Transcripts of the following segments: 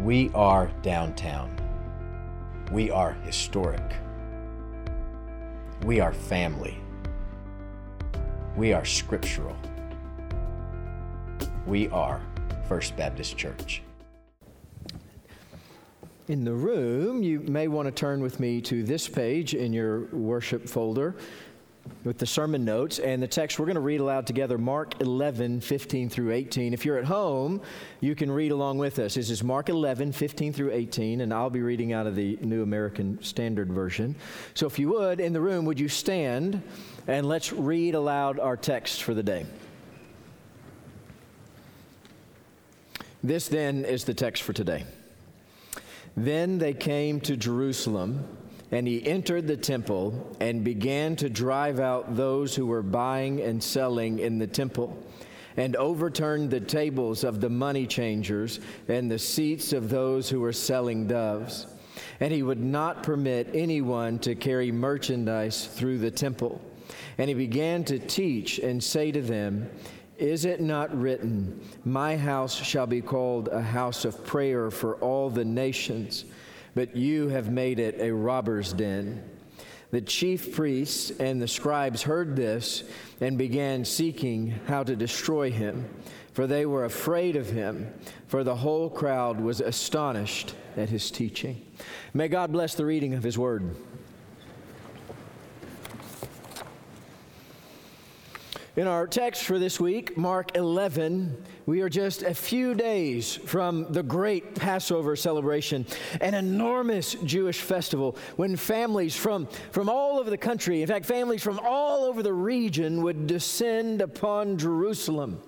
We are downtown. We are historic. We are family. We are scriptural. We are First Baptist Church. In the room, you may want to turn with me to this page in your worship folder with the sermon notes and the text we're going to read aloud together Mark 11, 15 through 18. If you're at home, you can read along with us. This is Mark 11, 15 through 18, and I'll be reading out of the New American Standard Version. So if you would, in the room, would you stand and let's read aloud our text for the day. This then is the text for today. Then they came to Jerusalem, and he entered the temple and began to drive out those who were buying and selling in the temple, and overturned the tables of the money changers and the seats of those who were selling doves. And he would not permit anyone to carry merchandise through the temple. And he began to teach and say to them, is it not written, My house shall be called a house of prayer for all the nations, but you have made it a robber's den? The chief priests and the scribes heard this and began seeking how to destroy him, for they were afraid of him, for the whole crowd was astonished at his teaching. May God bless the reading of his word. In our text for this week, Mark 11, we are just a few days from the great Passover celebration, an enormous Jewish festival when families from, from all over the country, in fact, families from all over the region, would descend upon Jerusalem.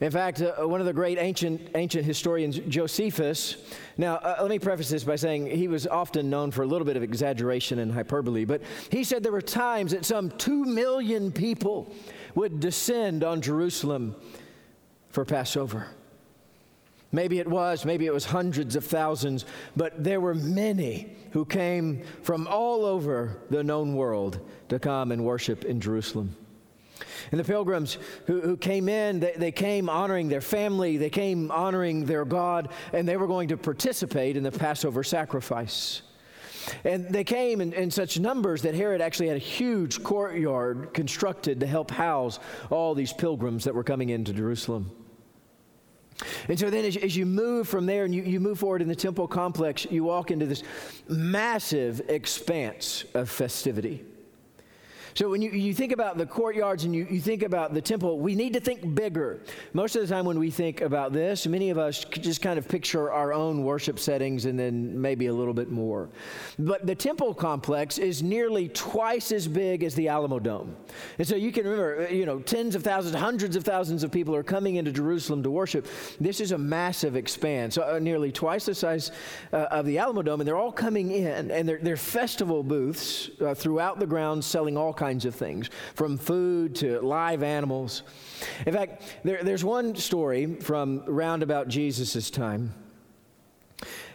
In fact, uh, one of the great ancient, ancient historians, Josephus, now uh, let me preface this by saying he was often known for a little bit of exaggeration and hyperbole, but he said there were times that some two million people would descend on Jerusalem for Passover. Maybe it was, maybe it was hundreds of thousands, but there were many who came from all over the known world to come and worship in Jerusalem. And the pilgrims who, who came in, they, they, came honoring their family, they came honoring their God, and they were going to participate in the Passover sacrifice. And they came in, in, such numbers that Herod actually had a huge courtyard constructed to help house all these pilgrims that were coming into Jerusalem. And so then, as, as you move from there and you, you move forward in the temple complex, you walk into this massive expanse of festivity. So when you, you think about the courtyards and you, you think about the temple, we need to think bigger. Most of the time when we think about this, many of us just kind of picture our own worship settings and then maybe a little bit more. But the temple complex is nearly twice as big as the Alamo Dome. And so you can remember, you know, tens of thousands, hundreds of thousands of people are coming into Jerusalem to worship. This is a massive expanse, uh, nearly twice the size uh, of the Alamo Dome, and they're all coming in, and they're, they're festival booths uh, throughout the grounds selling all kinds kinds of things, from food to live animals. In fact, there, there's one story from round about Jesus' time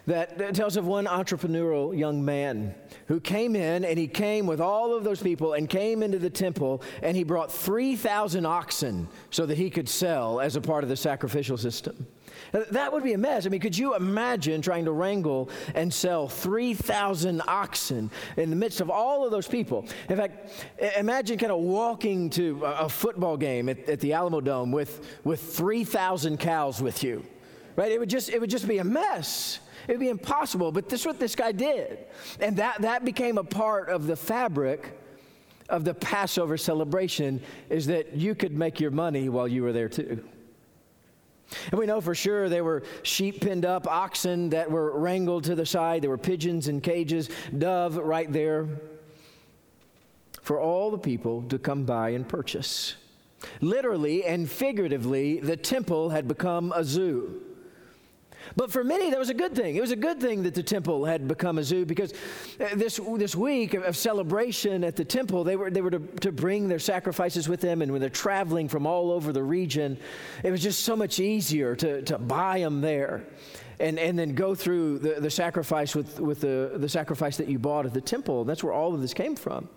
that, tells of one entrepreneurial young man who came in and he came with all of those people and came into the temple and he brought 3,000 oxen so that he could sell as a part of the sacrificial system. That would be a mess. I mean, could you imagine trying to wrangle and sell 3,000 oxen in the midst of all of those people? In fact, imagine kind of walking to a football game at, at the Alamo Dome with, with 3,000 cows with you, right? It would, just, it would just be a mess. It would be impossible, but this is what this guy did. And that, that became a part of the fabric of the Passover celebration is that you could make your money while you were there too. And we know for sure there were sheep pinned up, oxen that were wrangled to the side, there were pigeons in cages, dove right there for all the people to come by and purchase. Literally and figuratively, the temple had become a zoo. But for many, that was a good thing. It was a good thing that the temple had become a zoo because uh, this, this week of celebration at the temple, they were, they were to, to bring their sacrifices with them. And when they're traveling from all over the region, it was just so much easier to, to buy them there and, and then go through the, the sacrifice with, with the, the sacrifice that you bought at the temple. That's where all of this came from.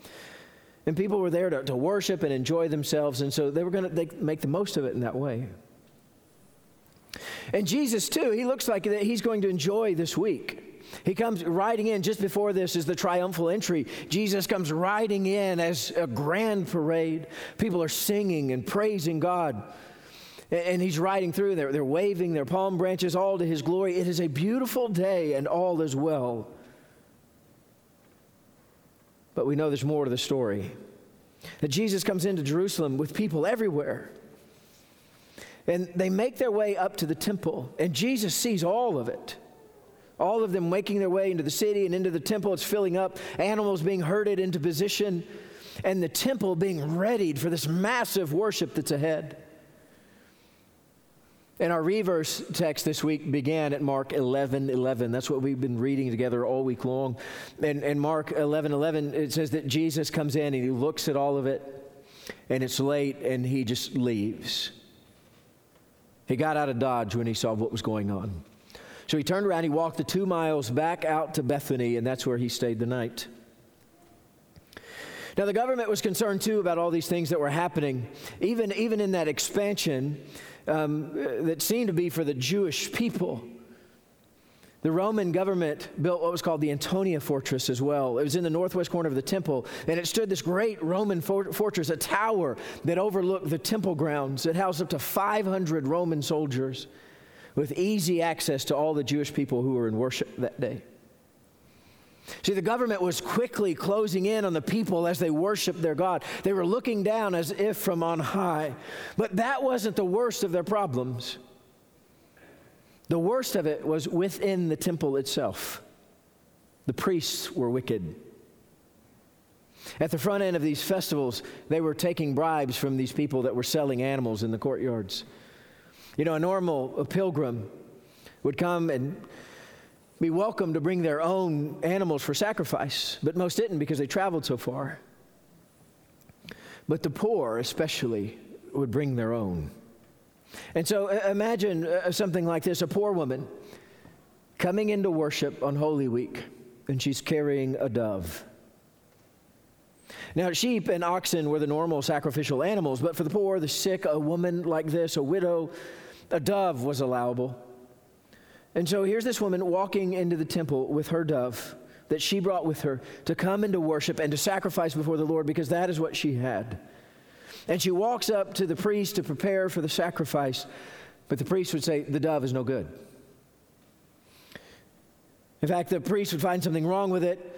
And people were there to, to worship and enjoy themselves. And so they were going to they make the most of it in that way. And Jesus, too, he looks like that he's going to enjoy this week. He comes riding in just before this is the triumphal entry. Jesus comes riding in as a grand parade. People are singing and praising God. And he's riding through, they're, they're waving their palm branches all to his glory. It is a beautiful day, and all is well. But we know there's more to the story. That Jesus comes into Jerusalem with people everywhere. And they make their way up to the temple, and Jesus sees all of it. All of them making their way into the city and into the temple. It's filling up, animals being herded into position, and the temple being readied for this massive worship that's ahead. And our reverse text this week began at Mark 11 11. That's what we've been reading together all week long. And, and Mark 11 11, it says that Jesus comes in and he looks at all of it, and it's late, and he just leaves. He got out of Dodge when he saw what was going on. So he turned around, he walked the two miles back out to Bethany, and that's where he stayed the night. Now, the government was concerned too about all these things that were happening, even, even in that expansion um, that seemed to be for the Jewish people. The Roman government built what was called the Antonia Fortress as well. It was in the northwest corner of the temple, and it stood this great Roman for- fortress, a tower that overlooked the temple grounds. It housed up to 500 Roman soldiers with easy access to all the Jewish people who were in worship that day. See, the government was quickly closing in on the people as they worshiped their God. They were looking down as if from on high. But that wasn't the worst of their problems. The worst of it was within the temple itself. The priests were wicked. At the front end of these festivals, they were taking bribes from these people that were selling animals in the courtyards. You know, a normal a pilgrim would come and be welcome to bring their own animals for sacrifice, but most didn't because they traveled so far. But the poor, especially, would bring their own. And so uh, imagine uh, something like this a poor woman coming into worship on Holy Week, and she's carrying a dove. Now, sheep and oxen were the normal sacrificial animals, but for the poor, the sick, a woman like this, a widow, a dove was allowable. And so here's this woman walking into the temple with her dove that she brought with her to come into worship and to sacrifice before the Lord because that is what she had. And she walks up to the priest to prepare for the sacrifice, but the priest would say, The dove is no good. In fact, the priest would find something wrong with it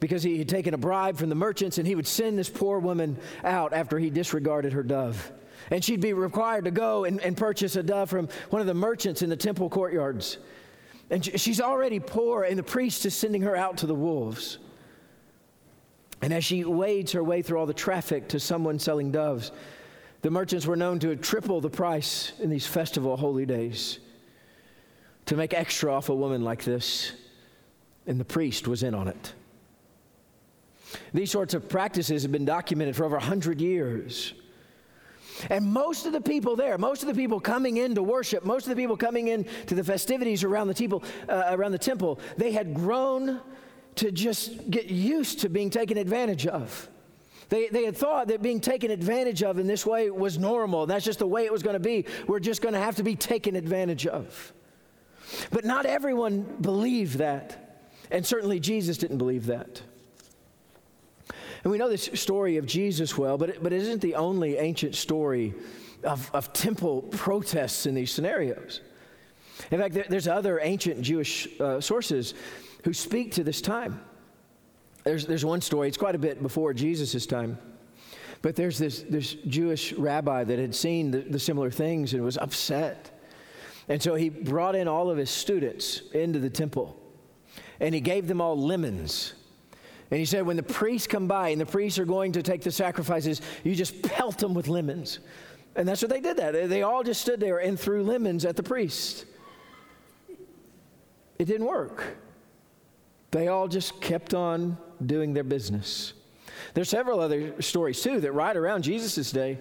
because he had taken a bribe from the merchants and he would send this poor woman out after he disregarded her dove. And she'd be required to go and, and purchase a dove from one of the merchants in the temple courtyards. And she's already poor, and the priest is sending her out to the wolves. And as she wades her way through all the traffic to someone selling doves, the merchants were known to triple the price in these festival holy days to make extra off a woman like this. And the priest was in on it. These sorts of practices have been documented for over 100 years. And most of the people there, most of the people coming in to worship, most of the people coming in to the festivities around the temple, uh, around the temple, they had grown to just get used to being taken advantage of. They, they had thought that being taken advantage of in this way was normal. That's just the way it was going to be. We're just going to have to be taken advantage of. But not everyone believed that. And certainly Jesus didn't believe that. And we know this story of Jesus well, but it, but it isn't the only ancient story of, of temple protests in these scenarios. In fact, there, there's other ancient Jewish uh, sources who speak to this time. There's, there's one story, it's quite a bit before Jesus' time. But there's this, this Jewish rabbi that had seen the, the similar things and was upset. And so he brought in all of his students into the temple and he gave them all lemons and he said, when the priests come by and the priests are going to take the sacrifices, you just pelt them with lemons. And that's what they did that. They all just stood there and threw lemons at the priest. It didn't work. They all just kept on doing their business. There's several other stories too that right around Jesus' day.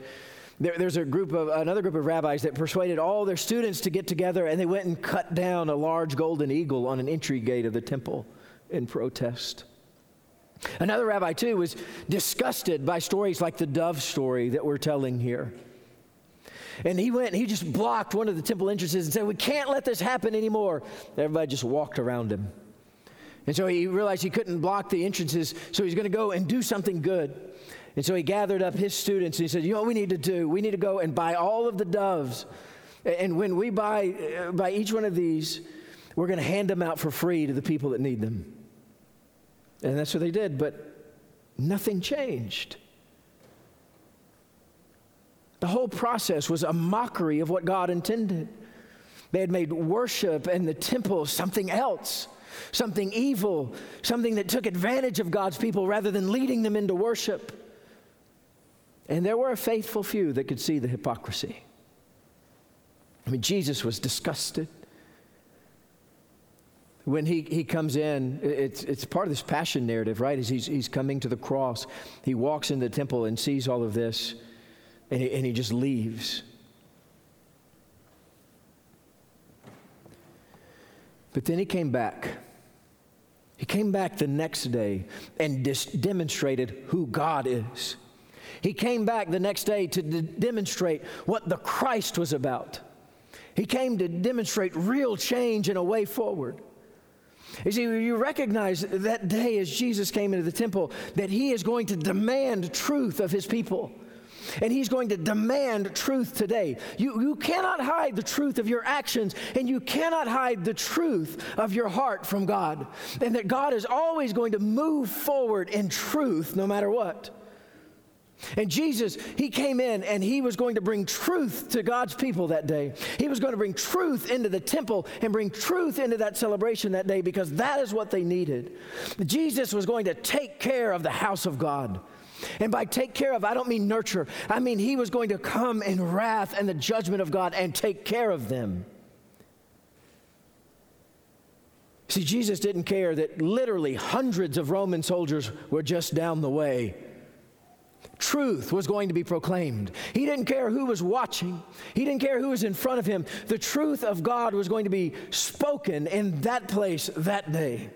There, there's a group of another group of rabbis that persuaded all their students to get together and they went and cut down a large golden eagle on an entry gate of the temple in protest. Another rabbi, too, was disgusted by stories like the dove story that we're telling here. And he went and he just blocked one of the temple entrances and said, We can't let this happen anymore. Everybody just walked around him. And so he realized he couldn't block the entrances, so he's going to go and do something good. And so he gathered up his students and he said, You know what we need to do? We need to go and buy all of the doves. And when we buy, uh, buy each one of these, we're going to hand them out for free to the people that need them. And that's what they did, but nothing changed. The whole process was a mockery of what God intended. They had made worship and the temple something else, something evil, something that took advantage of God's people rather than leading them into worship. And there were a faithful few that could see the hypocrisy. I mean, Jesus was disgusted. When he, he comes in, it's, it's part of this passion narrative, right? As he's, he's coming to the cross, he walks in the temple and sees all of this and he, and he just leaves. But then he came back. He came back the next day and dis- demonstrated who God is. He came back the next day to d- demonstrate what the Christ was about. He came to demonstrate real change and a way forward. You see, you recognize that day as Jesus came into the temple that he is going to demand truth of his people. And he's going to demand truth today. You, you cannot hide the truth of your actions, and you cannot hide the truth of your heart from God. And that God is always going to move forward in truth no matter what. And Jesus, he came in and he was going to bring truth to God's people that day. He was going to bring truth into the temple and bring truth into that celebration that day because that is what they needed. Jesus was going to take care of the house of God. And by take care of, I don't mean nurture. I mean he was going to come in wrath and the judgment of God and take care of them. See, Jesus didn't care that literally hundreds of Roman soldiers were just down the way. Truth was going to be proclaimed. He didn't care who was watching, he didn't care who was in front of him. The truth of God was going to be spoken in that place that day.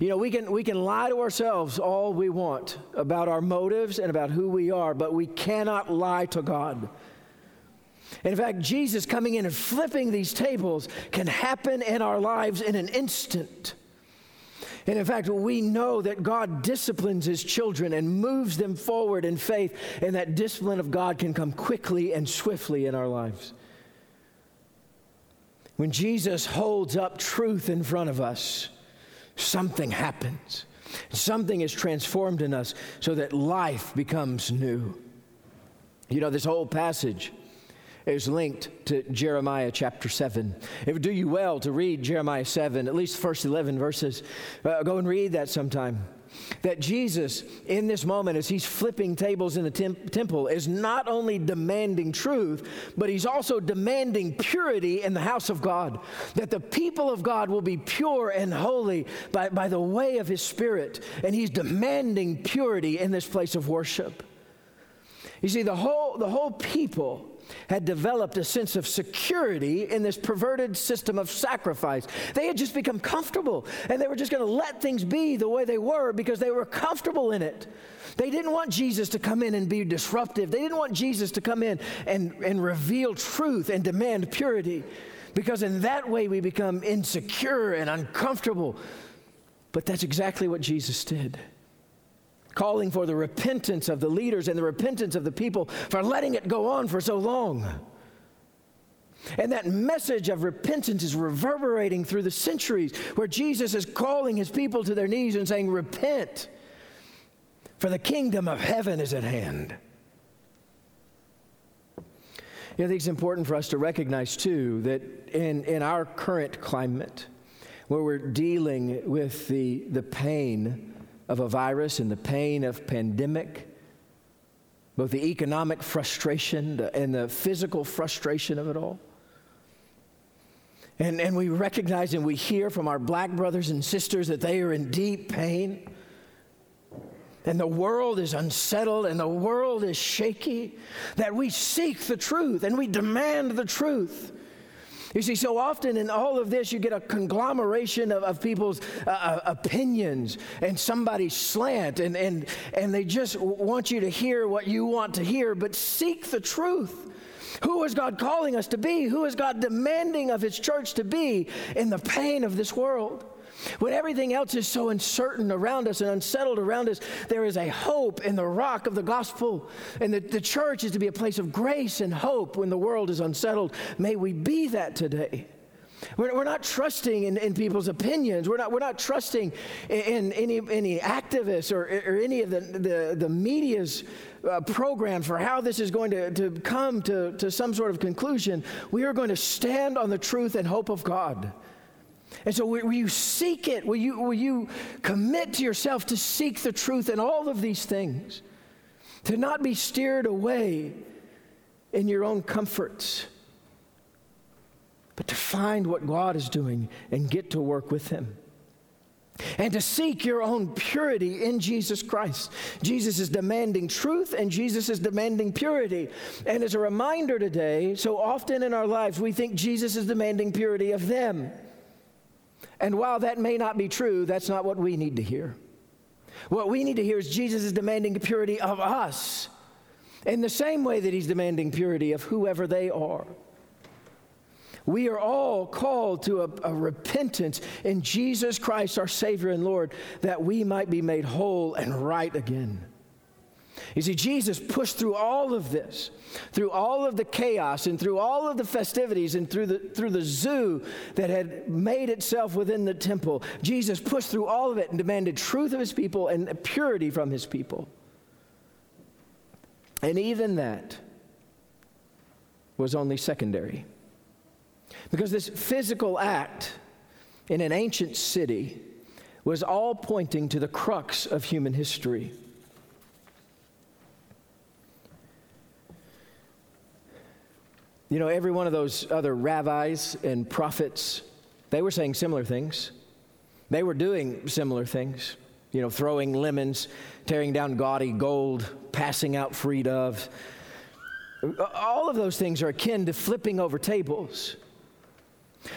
You know, we can, we can lie to ourselves all we want about our motives and about who we are, but we cannot lie to God. In fact, Jesus coming in and flipping these tables can happen in our lives in an instant. And in fact, we know that God disciplines his children and moves them forward in faith, and that discipline of God can come quickly and swiftly in our lives. When Jesus holds up truth in front of us, something happens. Something is transformed in us so that life becomes new. You know, this whole passage is linked to Jeremiah chapter 7. It would do you well to read Jeremiah 7, at least the first 11 verses. Uh, go and read that sometime. That Jesus, in this moment, as he's flipping tables in the temp- temple, is not only demanding truth, but he's also demanding purity in the house of God. That the people of God will be pure and holy by, by the way of his Spirit. And he's demanding purity in this place of worship. You see, the whole, the whole people had developed a sense of security in this perverted system of sacrifice. They had just become comfortable and they were just going to let things be the way they were because they were comfortable in it. They didn't want Jesus to come in and be disruptive. They didn't want Jesus to come in and, and reveal truth and demand purity because in that way we become insecure and uncomfortable. But that's exactly what Jesus did calling for the repentance of the leaders and the repentance of the people for letting it go on for so long. And that message of repentance is reverberating through the centuries where Jesus is calling his people to their knees and saying, Repent, for the kingdom of heaven is at hand. You know, I think it's important for us to recognize, too, that in, in our current climate, where we're dealing with the, the pain of a virus and the pain of pandemic, both the economic frustration and the physical frustration of it all. And, and we recognize and we hear from our black brothers and sisters that they are in deep pain. And the world is unsettled and the world is shaky. That we seek the truth and we demand the truth. You see, so often in all of this, you get a conglomeration of, of people's uh, uh, opinions and somebody's slant, and, and, and they just want you to hear what you want to hear, but seek the truth. Who is God calling us to be? Who is God demanding of His church to be in the pain of this world? When everything else is so uncertain around us and unsettled around us, there is a hope in the rock of the gospel. And the, the church is to be a place of grace and hope when the world is unsettled. May we be that today. We're, we're not trusting in, in, people's opinions. We're not, we're not trusting in, in any, any activists or, or any of the, the, the media's uh, program for how this is going to, to come to, to some sort of conclusion. We are going to stand on the truth and hope of God. And so, will you seek it? Will you, will you commit to yourself to seek the truth in all of these things? To not be steered away in your own comforts, but to find what God is doing and get to work with Him. And to seek your own purity in Jesus Christ. Jesus is demanding truth and Jesus is demanding purity. And as a reminder today, so often in our lives we think Jesus is demanding purity of them. And while that may not be true, that's not what we need to hear. What we need to hear is Jesus is demanding purity of us in the same way that he's demanding purity of whoever they are. We are all called to a, a, repentance in Jesus Christ, our Savior and Lord, that we might be made whole and right again. You see, Jesus pushed through all of this, through all of the chaos and through all of the festivities and through the, through the zoo that had made itself within the temple. Jesus pushed through all of it and demanded truth of his people and purity from his people. And even that was only secondary. Because this physical act in an ancient city was all pointing to the crux of human history. You know, every one of those other rabbis and prophets, they were saying similar things. They were doing similar things. You know, throwing lemons, tearing down gaudy gold, passing out free doves. All of those things are akin to flipping over tables.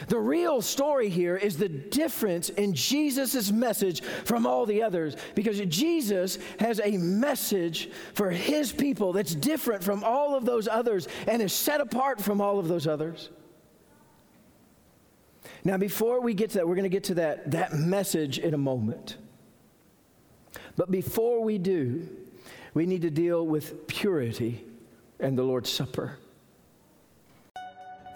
The real story here is the difference in Jesus' message from all the others because Jesus has a message for his people that's different from all of those others and is set apart from all of those others. Now, before we get to that, we're going to get to that, that message in a moment. But before we do, we need to deal with purity and the Lord's Supper.